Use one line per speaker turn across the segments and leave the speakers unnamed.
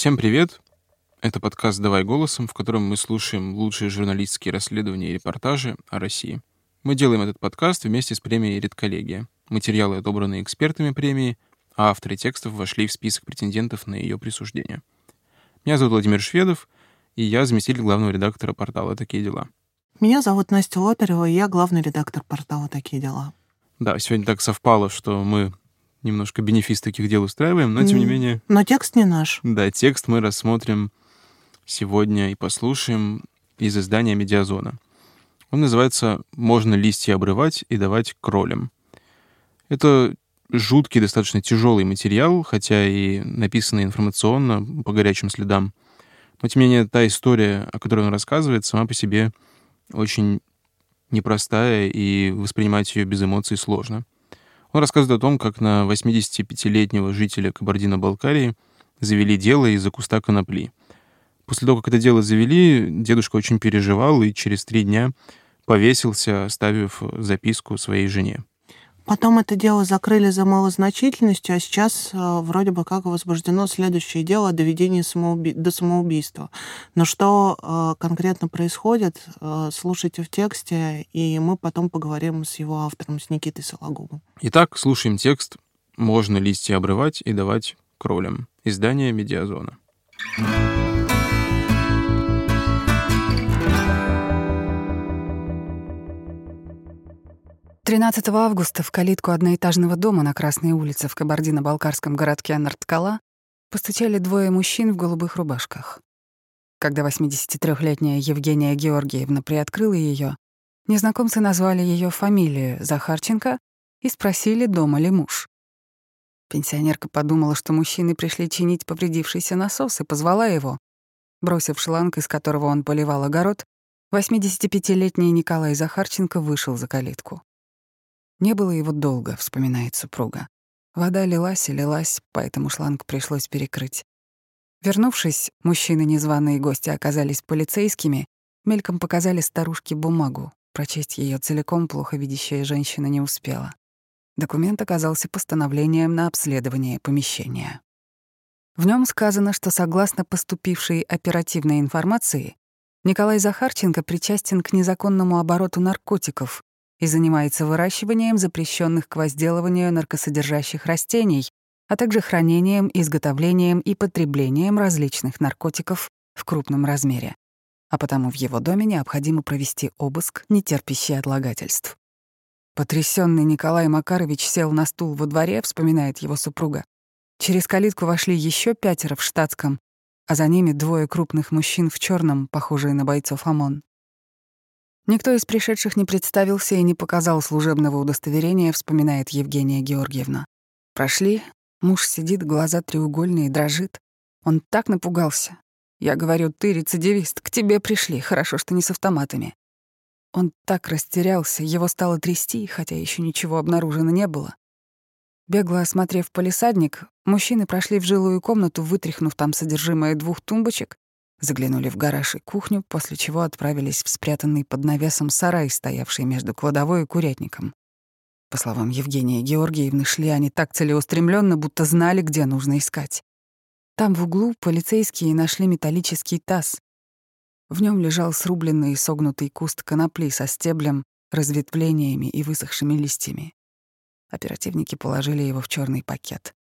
Всем привет! Это подкаст «Давай голосом», в котором мы слушаем лучшие журналистские расследования и репортажи о России. Мы делаем этот подкаст вместе с премией «Редколлегия». Материалы отобраны экспертами премии, а авторы текстов вошли в список претендентов на ее присуждение. Меня зовут Владимир Шведов, и я заместитель главного редактора портала «Такие дела».
Меня зовут Настя Лоперева, и я главный редактор портала «Такие дела».
Да, сегодня так совпало, что мы немножко бенефис таких дел устраиваем, но тем не менее...
Но текст не наш.
Да, текст мы рассмотрим сегодня и послушаем из издания «Медиазона». Он называется «Можно листья обрывать и давать кролям». Это жуткий, достаточно тяжелый материал, хотя и написанный информационно, по горячим следам. Но, тем не менее, та история, о которой он рассказывает, сама по себе очень непростая, и воспринимать ее без эмоций сложно. Он рассказывает о том, как на 85-летнего жителя Кабардино-Балкарии завели дело из-за куста конопли. После того, как это дело завели, дедушка очень переживал и через три дня повесился, оставив записку своей жене.
Потом это дело закрыли за малозначительностью, а сейчас э, вроде бы как возбуждено следующее дело о доведении самоуби... до самоубийства. Но что э, конкретно происходит, э, слушайте в тексте, и мы потом поговорим с его автором, с Никитой Сологубом.
Итак, слушаем текст «Можно листья обрывать и давать кролям». Издание «Медиазона». Thank
13 августа в калитку одноэтажного дома на Красной улице в кабардино-балкарском городке Нарткала постучали двое мужчин в голубых рубашках. Когда 83-летняя Евгения Георгиевна приоткрыла ее, незнакомцы назвали ее фамилию Захарченко и спросили, дома ли муж. Пенсионерка подумала, что мужчины пришли чинить повредившийся насос и позвала его. Бросив шланг, из которого он поливал огород, 85-летний Николай Захарченко вышел за калитку. Не было его долго, вспоминает супруга. Вода лилась и лилась, поэтому шланг пришлось перекрыть. Вернувшись, мужчины незваные гости оказались полицейскими, мельком показали старушке бумагу. Прочесть ее целиком плохо видящая женщина не успела. Документ оказался постановлением на обследование помещения. В нем сказано, что согласно поступившей оперативной информации, Николай Захарченко причастен к незаконному обороту наркотиков, и занимается выращиванием запрещенных к возделыванию наркосодержащих растений, а также хранением, изготовлением и потреблением различных наркотиков в крупном размере. А потому в его доме необходимо провести обыск, не терпящий отлагательств. Потрясенный Николай Макарович сел на стул во дворе, вспоминает его супруга. Через калитку вошли еще пятеро в штатском, а за ними двое крупных мужчин в черном, похожие на бойцов ОМОН. Никто из пришедших не представился и не показал служебного удостоверения, вспоминает Евгения Георгиевна. Прошли, муж сидит, глаза треугольные, дрожит. Он так напугался. Я говорю, ты рецидивист, к тебе пришли, хорошо, что не с автоматами. Он так растерялся, его стало трясти, хотя еще ничего обнаружено не было. Бегло осмотрев полисадник, мужчины прошли в жилую комнату, вытряхнув там содержимое двух тумбочек, Заглянули в гараж и кухню, после чего отправились в спрятанный под навесом сарай, стоявший между кладовой и курятником. По словам Евгении Георгиевны, шли они так целеустремленно, будто знали, где нужно искать. Там в углу полицейские нашли металлический таз. В нем лежал срубленный и согнутый куст конопли со стеблем, разветвлениями и высохшими листьями. Оперативники положили его в черный пакет.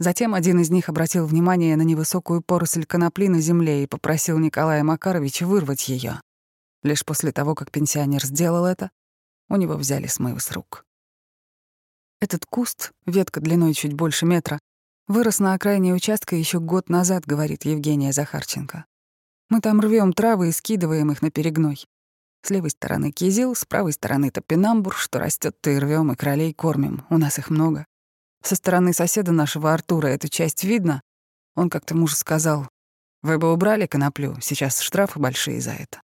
Затем один из них обратил внимание на невысокую поросль конопли на земле и попросил Николая Макаровича вырвать ее. Лишь после того, как пенсионер сделал это, у него взяли смывы с рук. Этот куст, ветка длиной чуть больше метра, вырос на окраине участка еще год назад, говорит Евгения Захарченко. Мы там рвем травы и скидываем их на перегной. С левой стороны кизил, с правой стороны топинамбур, что растет, то и рвем, и кролей кормим. У нас их много. Со стороны соседа нашего Артура эту часть видно. Он как-то мужу сказал, «Вы бы убрали коноплю, сейчас штрафы большие за это».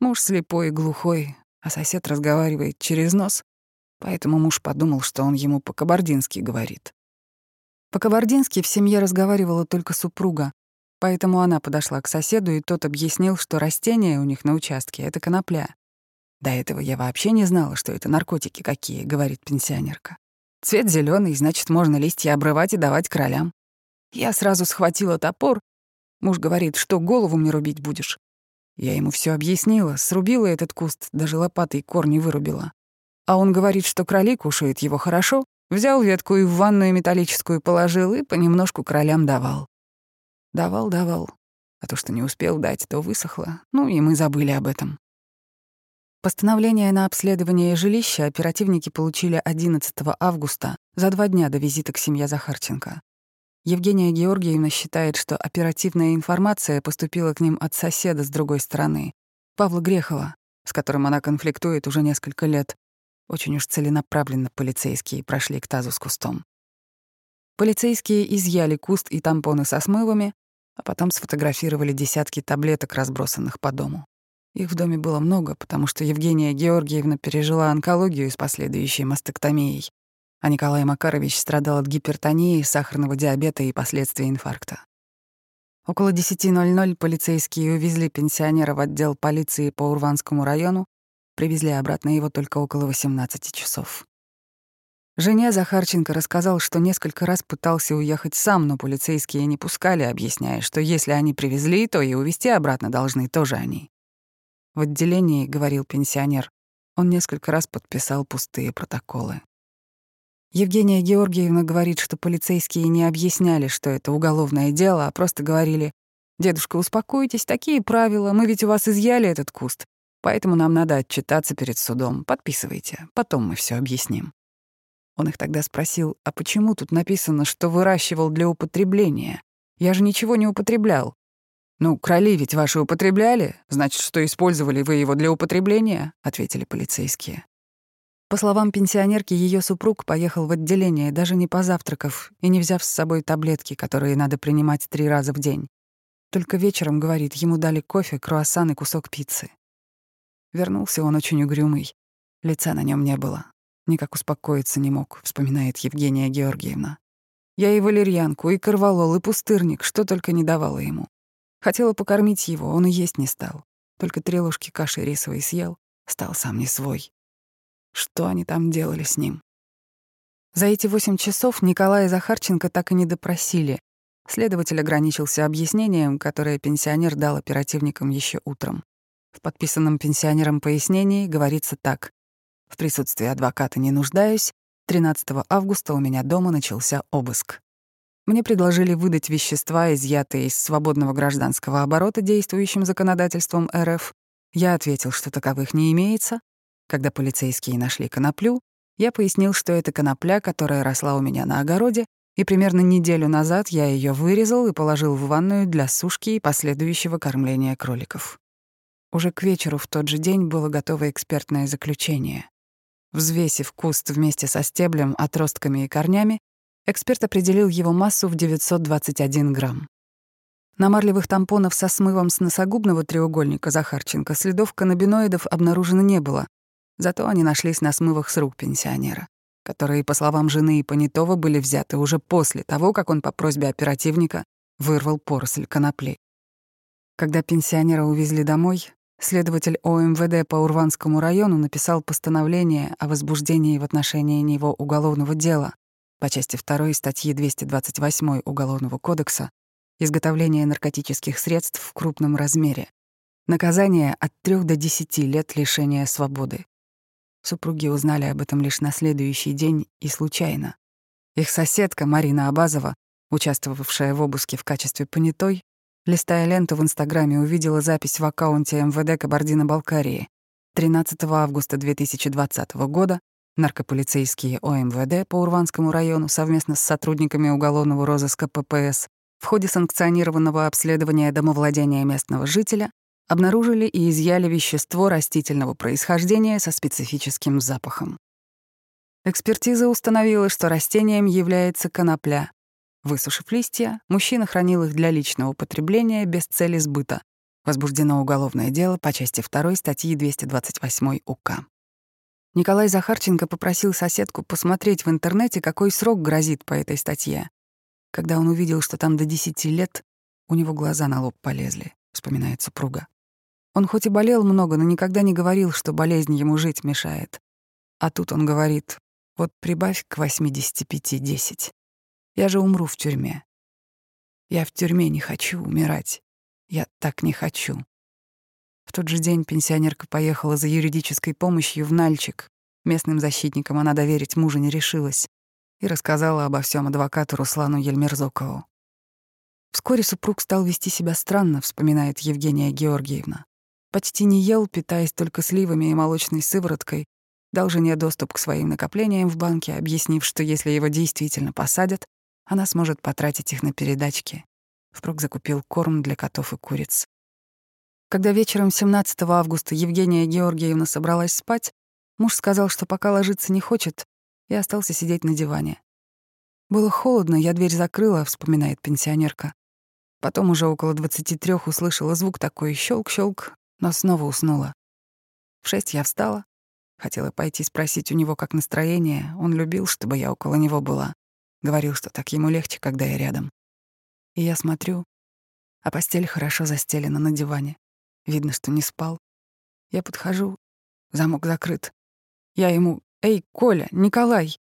Муж слепой и глухой, а сосед разговаривает через нос, поэтому муж подумал, что он ему по-кабардински говорит. По-кабардински в семье разговаривала только супруга, поэтому она подошла к соседу, и тот объяснил, что растение у них на участке — это конопля. «До этого я вообще не знала, что это наркотики какие», — говорит пенсионерка. Цвет зеленый, значит, можно листья обрывать и давать кролям. Я сразу схватила топор Муж говорит, что голову мне рубить будешь. Я ему все объяснила, срубила этот куст, даже лопатой корни вырубила. А он говорит, что кроли кушают его хорошо, взял ветку и в ванную металлическую положил и понемножку кролям давал. Давал, давал. А то, что не успел дать, то высохло. Ну и мы забыли об этом. Постановление на обследование жилища оперативники получили 11 августа, за два дня до визита к семье Захарченко. Евгения Георгиевна считает, что оперативная информация поступила к ним от соседа с другой стороны, Павла Грехова, с которым она конфликтует уже несколько лет. Очень уж целенаправленно полицейские прошли к тазу с кустом. Полицейские изъяли куст и тампоны со смывами, а потом сфотографировали десятки таблеток, разбросанных по дому. Их в доме было много, потому что Евгения Георгиевна пережила онкологию с последующей мастектомией а Николай Макарович страдал от гипертонии, сахарного диабета и последствий инфаркта. Около 10.00 полицейские увезли пенсионера в отдел полиции по Урванскому району, привезли обратно его только около 18 часов. Жене Захарченко рассказал, что несколько раз пытался уехать сам, но полицейские не пускали, объясняя, что если они привезли, то и увезти обратно должны тоже они. В отделении, говорил пенсионер, он несколько раз подписал пустые протоколы. Евгения Георгиевна говорит, что полицейские не объясняли, что это уголовное дело, а просто говорили, «Дедушка, успокойтесь, такие правила, мы ведь у вас изъяли этот куст, поэтому нам надо отчитаться перед судом, подписывайте, потом мы все объясним». Он их тогда спросил, «А почему тут написано, что выращивал для употребления? Я же ничего не употреблял». «Ну, кроли ведь ваши употребляли, значит, что использовали вы его для употребления», — ответили полицейские. По словам пенсионерки, ее супруг поехал в отделение, даже не позавтракав и не взяв с собой таблетки, которые надо принимать три раза в день. Только вечером, говорит, ему дали кофе, круассан и кусок пиццы. Вернулся он очень угрюмый. Лица на нем не было. Никак успокоиться не мог, вспоминает Евгения Георгиевна. Я и валерьянку, и корвалол, и пустырник, что только не давала ему. Хотела покормить его, он и есть не стал. Только три ложки каши рисовой съел, стал сам не свой. Что они там делали с ним? За эти восемь часов Николая Захарченко так и не допросили. Следователь ограничился объяснением, которое пенсионер дал оперативникам еще утром. В подписанном пенсионером пояснении говорится так. «В присутствии адвоката не нуждаюсь. 13 августа у меня дома начался обыск. Мне предложили выдать вещества, изъятые из свободного гражданского оборота действующим законодательством РФ. Я ответил, что таковых не имеется, когда полицейские нашли коноплю, я пояснил, что это конопля, которая росла у меня на огороде, и примерно неделю назад я ее вырезал и положил в ванную для сушки и последующего кормления кроликов. Уже к вечеру в тот же день было готово экспертное заключение. Взвесив куст вместе со стеблем, отростками и корнями, эксперт определил его массу в 921 грамм. На марлевых тампонах со смывом с носогубного треугольника Захарченко следов каннабиноидов обнаружено не было, Зато они нашлись на смывах с рук пенсионера, которые, по словам жены и Понятова, были взяты уже после того, как он по просьбе оперативника вырвал поросль конопли. Когда пенсионера увезли домой, следователь ОМВД по Урванскому району написал постановление о возбуждении в отношении него уголовного дела по части 2 статьи 228 Уголовного кодекса «Изготовление наркотических средств в крупном размере». Наказание от 3 до 10 лет лишения свободы. Супруги узнали об этом лишь на следующий день и случайно. Их соседка Марина Абазова, участвовавшая в обыске в качестве понятой, листая ленту в Инстаграме, увидела запись в аккаунте МВД Кабардино-Балкарии. 13 августа 2020 года наркополицейские ОМВД по Урванскому району совместно с сотрудниками уголовного розыска ППС в ходе санкционированного обследования домовладения местного жителя обнаружили и изъяли вещество растительного происхождения со специфическим запахом. Экспертиза установила, что растением является конопля. Высушив листья, мужчина хранил их для личного потребления без цели сбыта. Возбуждено уголовное дело по части 2 статьи 228 УК. Николай Захарченко попросил соседку посмотреть в интернете, какой срок грозит по этой статье. Когда он увидел, что там до 10 лет, у него глаза на лоб полезли, вспоминает супруга. Он хоть и болел много, но никогда не говорил, что болезнь ему жить мешает. А тут он говорит, вот прибавь к 85-10. Я же умру в тюрьме. Я в тюрьме не хочу умирать. Я так не хочу. В тот же день пенсионерка поехала за юридической помощью в Нальчик. Местным защитникам она доверить мужа не решилась и рассказала обо всем адвокату Руслану Ельмерзокову. Вскоре супруг стал вести себя странно, вспоминает Евгения Георгиевна. Почти не ел, питаясь только сливами и молочной сывороткой, дал жене доступ к своим накоплениям в банке, объяснив, что если его действительно посадят, она сможет потратить их на передачки. Впрок закупил корм для котов и куриц. Когда вечером 17 августа Евгения Георгиевна собралась спать, муж сказал, что пока ложиться не хочет, и остался сидеть на диване. «Было холодно, я дверь закрыла», — вспоминает пенсионерка. Потом уже около 23 услышала звук такой щелк-щелк, но снова уснула. В шесть я встала, хотела пойти спросить у него, как настроение. Он любил, чтобы я около него была. Говорил, что так ему легче, когда я рядом. И я смотрю, а постель хорошо застелена на диване. Видно, что не спал. Я подхожу, замок закрыт. Я ему «Эй, Коля, Николай!»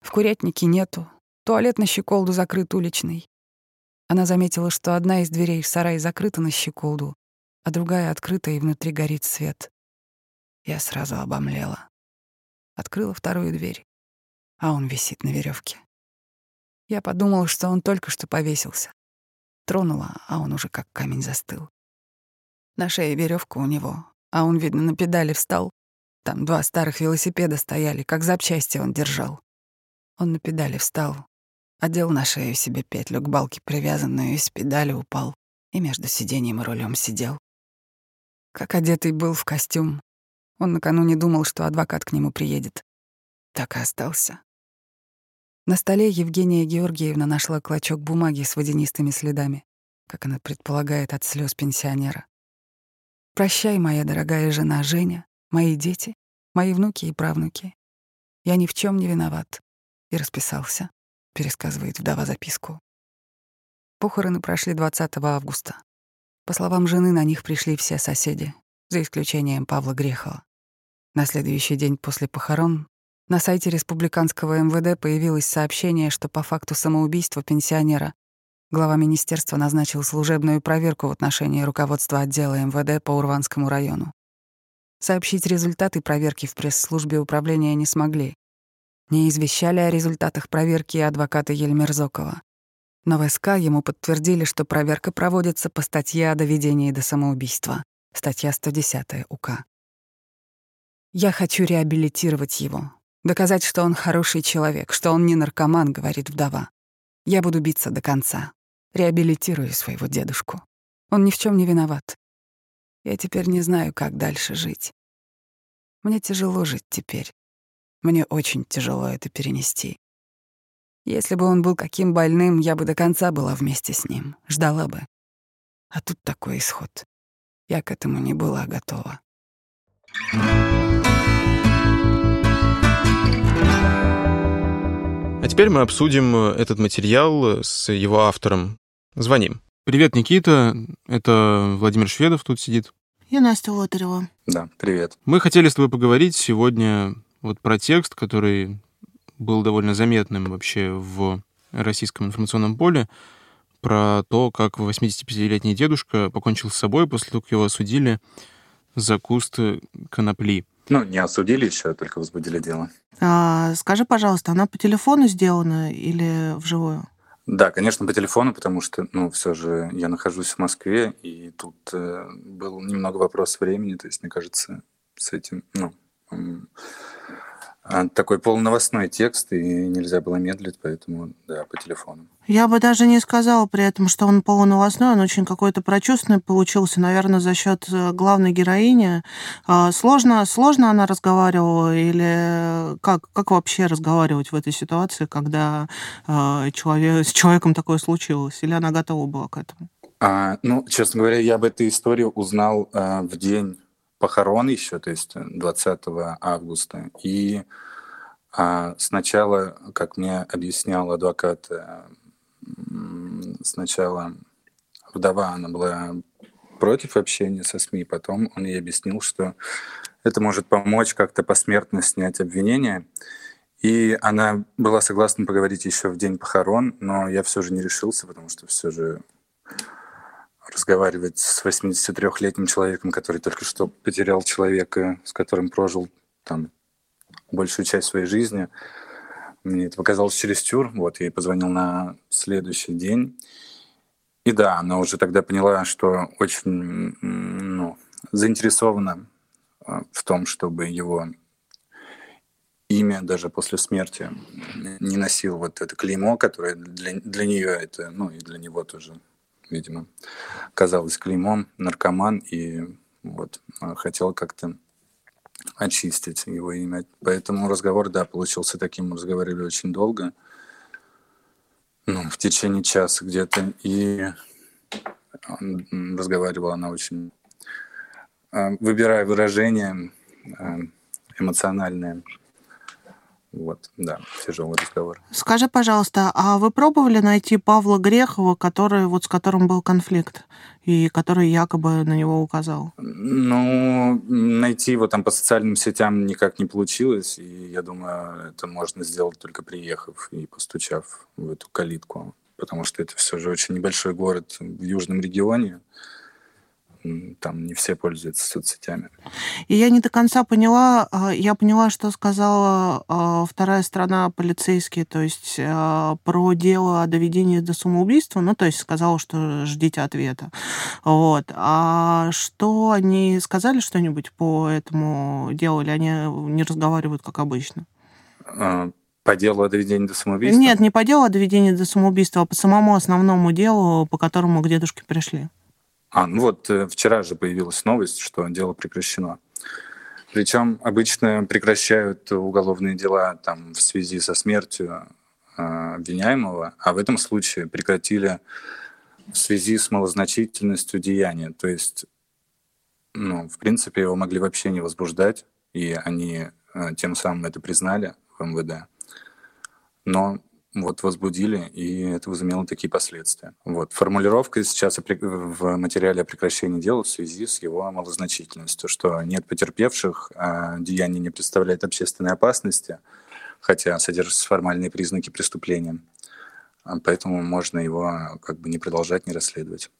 В курятнике нету, туалет на щеколду закрыт уличный. Она заметила, что одна из дверей в сарае закрыта на щеколду, а другая открыта, и внутри горит свет. Я сразу обомлела. Открыла вторую дверь, а он висит на веревке. Я подумала, что он только что повесился. Тронула, а он уже как камень застыл. На шее веревка у него, а он, видно, на педали встал. Там два старых велосипеда стояли, как запчасти он держал. Он на педали встал, Одел на шею себе петлю к балке привязанную и с педали упал, и между сиденьем и рулем сидел. Как одетый был в костюм. Он накануне думал, что адвокат к нему приедет. Так и остался. На столе Евгения Георгиевна нашла клочок бумаги с водянистыми следами, как она предполагает от слез пенсионера. «Прощай, моя дорогая жена Женя, мои дети, мои внуки и правнуки. Я ни в чем не виноват». И расписался. — пересказывает вдова записку. Похороны прошли 20 августа. По словам жены, на них пришли все соседи, за исключением Павла Грехова. На следующий день после похорон на сайте республиканского МВД появилось сообщение, что по факту самоубийства пенсионера глава министерства назначил служебную проверку в отношении руководства отдела МВД по Урванскому району. Сообщить результаты проверки в пресс-службе управления не смогли. Не извещали о результатах проверки адвоката Ельмерзокова. Но в СК ему подтвердили, что проверка проводится по статье о доведении до самоубийства, статья 110 УК. «Я хочу реабилитировать его, доказать, что он хороший человек, что он не наркоман», — говорит вдова. «Я буду биться до конца. Реабилитирую своего дедушку. Он ни в чем не виноват. Я теперь не знаю, как дальше жить. Мне тяжело жить теперь. Мне очень тяжело это перенести. Если бы он был каким больным, я бы до конца была вместе с ним, ждала бы. А тут такой исход. Я к этому не была готова.
А теперь мы обсудим этот материал с его автором. Звоним. Привет, Никита. Это Владимир Шведов тут сидит.
И Настя Лотарева.
Да, привет.
Мы хотели с тобой поговорить сегодня вот про текст, который был довольно заметным вообще в российском информационном поле, про то, как 85-летний дедушка покончил с собой после того, как его осудили за куст конопли.
Ну, не осудили еще, только возбудили дело.
А, скажи, пожалуйста, она по телефону сделана или вживую?
Да, конечно, по телефону, потому что, ну, все же я нахожусь в Москве, и тут э, был немного вопрос времени, то есть, мне кажется, с этим, ну, такой полуновостной текст, и нельзя было медлить, поэтому, да, по телефону.
Я бы даже не сказала при этом, что он полуновостной, он очень какой-то прочувственный получился, наверное, за счет э, главной героини. А, сложно, сложно она разговаривала или как, как вообще разговаривать в этой ситуации, когда а, человек, с человеком такое случилось? Или она готова была к этому?
А, ну, честно говоря, я об этой истории узнал а, в день похорон еще, то есть 20 августа. И а, сначала, как мне объяснял адвокат, э, сначала вдова, она была против общения со СМИ, потом он ей объяснил, что это может помочь как-то посмертно снять обвинение. И она была согласна поговорить еще в день похорон, но я все же не решился, потому что все же разговаривать с 83-летним человеком, который только что потерял человека, с которым прожил там большую часть своей жизни, мне это показалось чересчур. Вот, я ей позвонил на следующий день. И да, она уже тогда поняла, что очень ну, заинтересована а, в том, чтобы его имя даже после смерти не носил вот это клеймо, которое для, для нее это, ну и для него тоже, видимо, казалось клеймом, наркоман, и вот а, хотел как-то очистить его имя. Поэтому разговор, да, получился таким. Мы разговаривали очень долго, ну, в течение часа где-то, и разговаривала она очень, а, выбирая выражения а, эмоциональные. Вот, да, тяжелый разговор.
Скажи, пожалуйста, а вы пробовали найти Павла Грехова, который, вот с которым был конфликт, и который якобы на него указал?
Ну, найти его там по социальным сетям никак не получилось, и я думаю, это можно сделать только приехав и постучав в эту калитку, потому что это все же очень небольшой город в южном регионе, там не все пользуются соцсетями.
И я не до конца поняла, а, я поняла, что сказала а, вторая страна полицейские, то есть а, про дело о доведении до самоубийства, ну, то есть сказала, что ждите ответа. Вот. А что они сказали что-нибудь по этому делу, или они не разговаривают, как обычно?
По делу о доведении до самоубийства?
Нет, не по делу о доведении до самоубийства, а по самому основному делу, по которому к дедушке пришли.
А, ну вот э, вчера же появилась новость, что дело прекращено. Причем обычно прекращают уголовные дела там, в связи со смертью э, обвиняемого, а в этом случае прекратили в связи с малозначительностью деяния. То есть, ну, в принципе, его могли вообще не возбуждать, и они э, тем самым это признали в МВД. Но вот возбудили, и это возымело такие последствия. Вот. Формулировка сейчас в материале о прекращении дела в связи с его малозначительностью, что нет потерпевших, а деяние не представляет общественной опасности, хотя содержатся формальные признаки преступления. А поэтому можно его как бы не продолжать, не расследовать.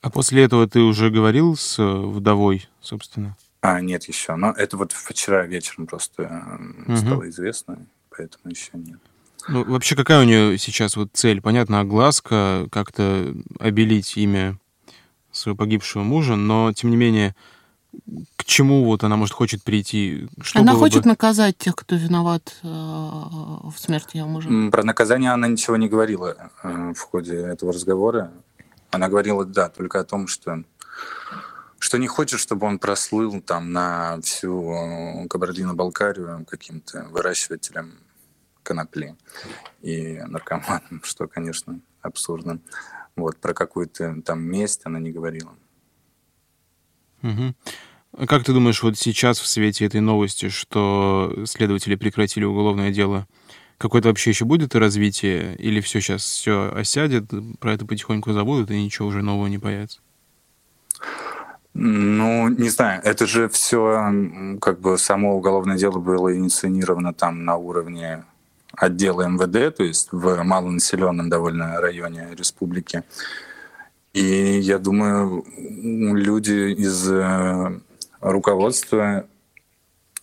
А после этого ты уже говорил с вдовой, собственно?
А, нет, еще. Но это вот вчера вечером просто угу. стало известно, поэтому еще нет.
Ну, вообще, какая у нее сейчас вот цель? Понятно, огласка, как-то обелить имя своего погибшего мужа, но, тем не менее, к чему вот она, может, хочет прийти?
Что она хочет бы... наказать тех, кто виноват э, в смерти ее мужа.
Про наказание она ничего не говорила э, в ходе этого разговора. Она говорила, да, только о том, что что не хочет, чтобы он прослыл там на всю э, Кабардино-Балкарию каким-то выращивателем конопли и наркоманом, что, конечно, абсурдно. Вот, про какую-то там месть она не говорила.
Угу. Как ты думаешь, вот сейчас в свете этой новости, что следователи прекратили уголовное дело, какое-то вообще еще будет развитие, или все сейчас все осядет, про это потихоньку забудут, и ничего уже нового не появится?
Ну, не знаю, это же все, как бы само уголовное дело было инициировано там на уровне отдела МВД, то есть в малонаселенном довольно районе республики. И я думаю, люди из э, руководства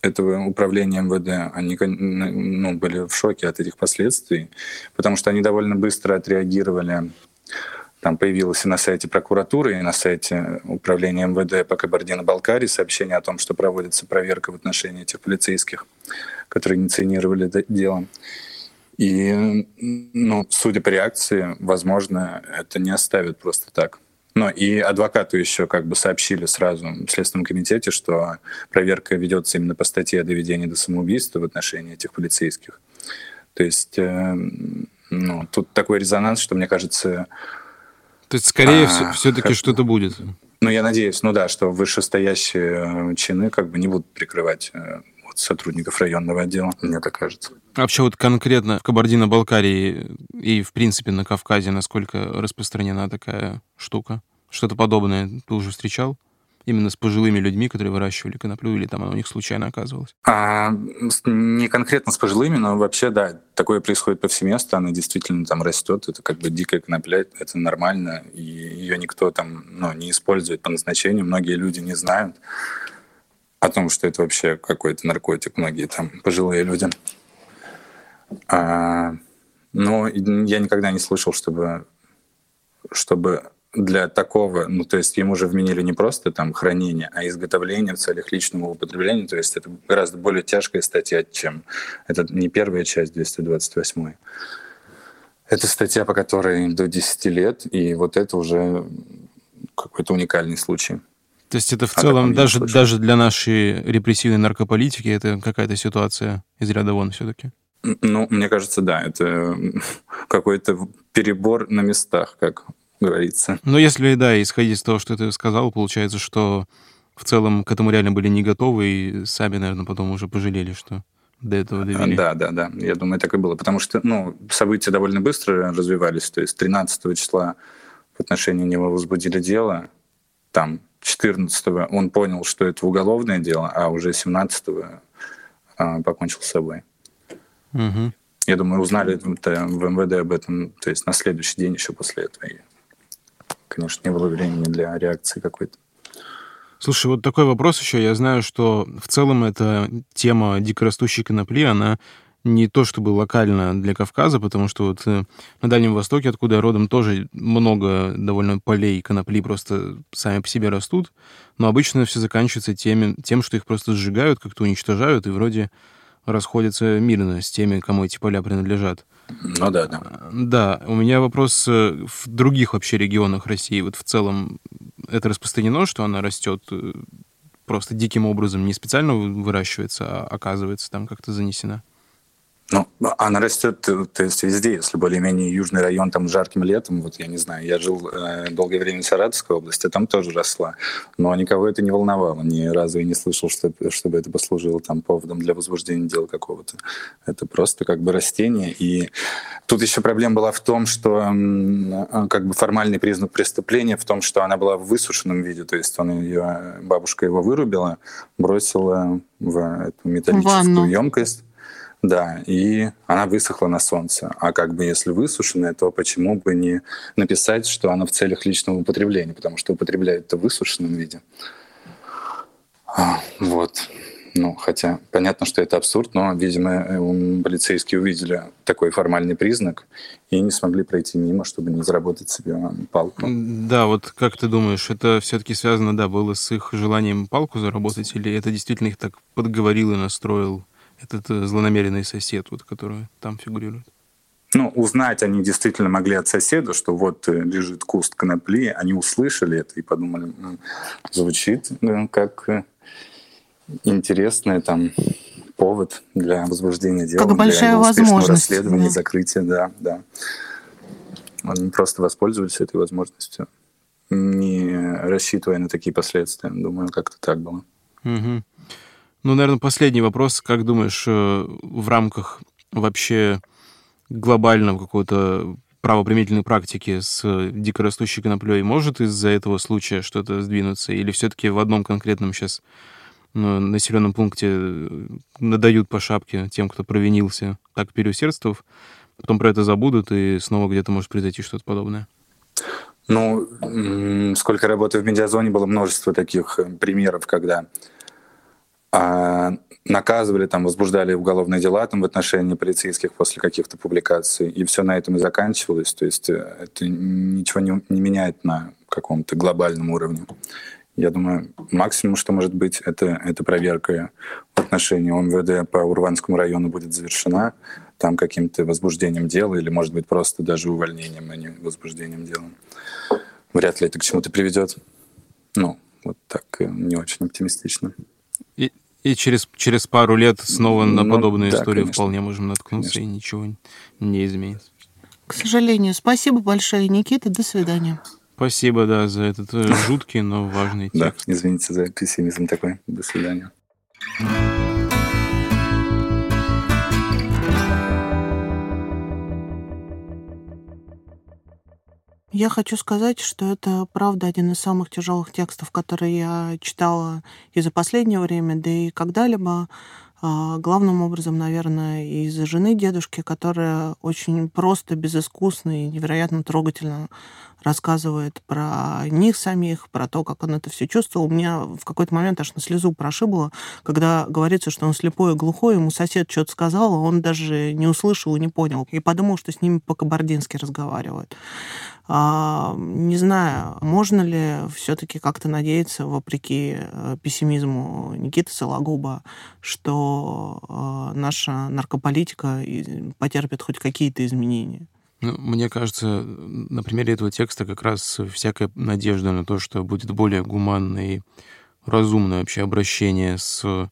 этого управления МВД, они ну, были в шоке от этих последствий, потому что они довольно быстро отреагировали. Там появилось и на сайте прокуратуры, и на сайте управления МВД по Кабардино-Балкарии сообщение о том, что проводится проверка в отношении этих полицейских, которые инициировали дело. И, ну, судя по реакции, возможно, это не оставят просто так. Но и адвокату еще как бы сообщили сразу в Следственном комитете, что проверка ведется именно по статье о доведении до самоубийства в отношении этих полицейских. То есть, э, ну, тут такой резонанс, что, мне кажется...
То есть, скорее а, все-таки что-то будет.
Ну, я надеюсь, ну да, что вышестоящие чины как бы не будут прикрывать э, сотрудников районного отдела, мне так кажется.
А вообще вот конкретно в Кабардино-Балкарии и, в принципе, на Кавказе насколько распространена такая штука? Что-то подобное ты уже встречал? Именно с пожилыми людьми, которые выращивали коноплю, или там оно у них случайно оказывалось?
А, не конкретно с пожилыми, но вообще, да, такое происходит повсеместно, она действительно там растет, это как бы дикая конопля, это нормально, и ее никто там ну, не использует по назначению, многие люди не знают о том, что это вообще какой-то наркотик, многие там пожилые люди. А, но я никогда не слышал, чтобы, чтобы для такого, ну, то есть ему же вменили не просто там хранение, а изготовление в целях личного употребления, то есть это гораздо более тяжкая статья, чем... Это не первая часть 228 это статья, по которой до 10 лет, и вот это уже какой-то уникальный случай.
То есть это в а целом даже, даже для нашей репрессивной наркополитики это какая-то ситуация из ряда вон все-таки?
Ну, мне кажется, да, это какой-то перебор на местах, как говорится.
Но если, да, исходить из того, что ты сказал, получается, что в целом к этому реально были не готовы и сами, наверное, потом уже пожалели, что до этого довели.
Да, да, да. Я думаю, так и было. Потому что ну, события довольно быстро развивались. То есть 13 числа в отношении него возбудили дело. Там 14 он понял, что это уголовное дело, а уже 17 а, покончил с собой. Угу. Я думаю, узнали в МВД об этом, то есть на следующий день еще после этого. Конечно, не было времени для реакции какой-то.
Слушай, вот такой вопрос еще. Я знаю, что в целом эта тема дикорастущей конопли, она не то чтобы локально для Кавказа, потому что вот э, на Дальнем Востоке, откуда я родом, тоже много довольно полей конопли просто сами по себе растут, но обычно все заканчивается теми, тем, что их просто сжигают, как-то уничтожают, и вроде расходятся мирно с теми, кому эти поля принадлежат.
Ну да, да.
Да, у меня вопрос э, в других вообще регионах России. Вот в целом это распространено, что она растет э, просто диким образом, не специально выращивается, а оказывается там как-то занесена?
Ну, она растет, то есть везде, если более-менее южный район там жарким летом, вот я не знаю, я жил э, долгое время в Саратовской области, там тоже росла, но никого это не волновало, ни разу я не слышал, что, чтобы это послужило там поводом для возбуждения дела какого-то. Это просто как бы растение, и тут еще проблема была в том, что э, как бы формальный признак преступления в том, что она была в высушенном виде, то есть он ее, бабушка его вырубила, бросила в эту металлическую емкость, да, и она высохла на солнце. А как бы если высушенная, то почему бы не написать, что она в целях личного употребления, потому что употребляют это в высушенном виде. А, вот. Ну, хотя понятно, что это абсурд, но, видимо, полицейские увидели такой формальный признак и не смогли пройти мимо, чтобы не заработать себе палку.
Да, вот как ты думаешь, это все-таки связано, да, было с их желанием палку заработать, или это действительно их так подговорил и настроил этот э, злонамеренный сосед, вот, который там фигурирует?
Ну, узнать они действительно могли от соседа, что вот э, лежит куст конопли, они услышали это и подумали, звучит да, как э, интересный там повод для возбуждения дела,
как большая для возможность,
расследования, да. закрытия, да, да. Они просто воспользовались этой возможностью, не рассчитывая на такие последствия. Думаю, как-то так было.
Угу. Ну, наверное, последний вопрос. Как думаешь, э, в рамках вообще глобального какого-то правоприменительной практики с дикорастущей коноплей может из-за этого случая что-то сдвинуться? Или все-таки в одном конкретном сейчас ну, населенном пункте э, надают по шапке тем, кто провинился, так переусердствовав, потом про это забудут, и снова где-то может произойти что-то подобное?
Ну, сколько работы в медиазоне, было множество таких э, примеров, когда наказывали, там, возбуждали уголовные дела там, в отношении полицейских после каких-то публикаций, и все на этом и заканчивалось. То есть э, это ничего не, не меняет на каком-то глобальном уровне. Я думаю, максимум, что может быть, это, это проверка в отношении МВД по Урванскому району будет завершена, там каким-то возбуждением дела или, может быть, просто даже увольнением, а не возбуждением дела. Вряд ли это к чему-то приведет. Ну, вот так э, не очень оптимистично.
И, и через, через пару лет снова на ну, подобную да, историю конечно. вполне можем наткнуться, конечно. и ничего не изменится.
К сожалению. Спасибо большое, Никита. До свидания.
Спасибо, да, за этот э, жуткий, но важный текст.
Да, извините за пессимизм такой. До свидания.
Я хочу сказать, что это, правда, один из самых тяжелых текстов, которые я читала и за последнее время, да и когда-либо. А, главным образом, наверное, из-за жены дедушки, которая очень просто, безыскусно и невероятно трогательно рассказывает про них самих, про то, как он это все чувствовал. У меня в какой-то момент аж на слезу прошибло, когда говорится, что он слепой и глухой, ему сосед что-то сказал, а он даже не услышал и не понял. И подумал, что с ними по-кабардински разговаривают. А, не знаю, можно ли все-таки как-то надеяться, вопреки э, пессимизму Никиты Сологуба, что э, наша наркополитика потерпит хоть какие-то изменения?
Ну, мне кажется, на примере этого текста как раз всякая надежда на то, что будет более гуманное и разумное вообще обращение с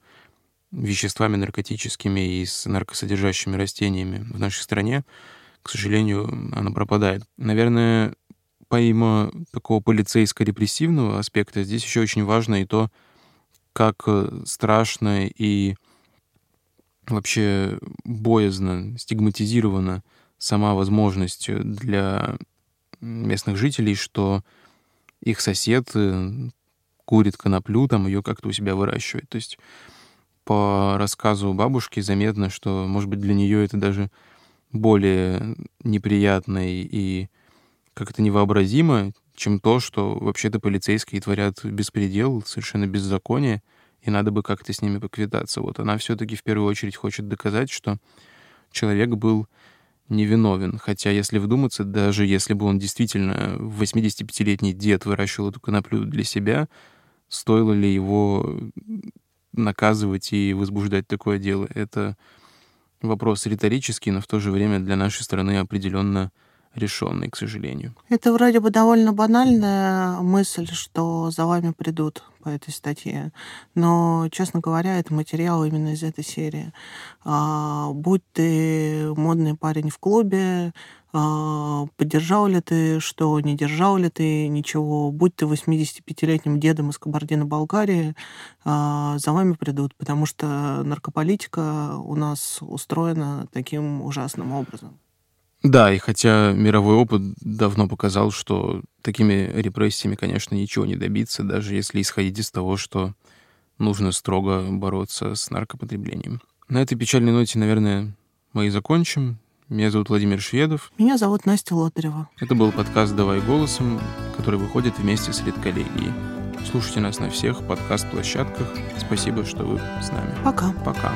веществами наркотическими и с наркосодержащими растениями в нашей стране, к сожалению, она пропадает. Наверное, помимо такого полицейско-репрессивного аспекта, здесь еще очень важно и то, как э, страшно и вообще боязно, стигматизирована сама возможность для местных жителей, что их сосед э, курит коноплю, там ее как-то у себя выращивает. То есть по рассказу бабушки заметно, что, может быть, для нее это даже более неприятно и как-то невообразимо, чем то, что вообще-то полицейские творят беспредел, совершенно беззаконие, и надо бы как-то с ними поквитаться. Вот она все-таки в первую очередь хочет доказать, что человек был невиновен. Хотя, если вдуматься, даже если бы он действительно 85-летний дед выращивал эту коноплю для себя, стоило ли его наказывать и возбуждать такое дело? Это вопрос риторический, но в то же время для нашей страны определенно решенный, к сожалению.
Это вроде бы довольно банальная мысль, что за вами придут по этой статье. Но, честно говоря, это материал именно из этой серии. А, будь ты модный парень в клубе, а, поддержал ли ты что, не держал ли ты ничего, будь ты 85-летним дедом из Кабардино-Балкарии, а, за вами придут, потому что наркополитика у нас устроена таким ужасным образом.
Да, и хотя мировой опыт давно показал, что такими репрессиями, конечно, ничего не добиться, даже если исходить из того, что нужно строго бороться с наркопотреблением. На этой печальной ноте, наверное, мы и закончим. Меня зовут Владимир Шведов.
Меня зовут Настя Лотарева.
Это был подкаст «Давай голосом», который выходит вместе с редколлегией. Слушайте нас на всех подкаст-площадках. Спасибо, что вы с нами.
Пока.
Пока.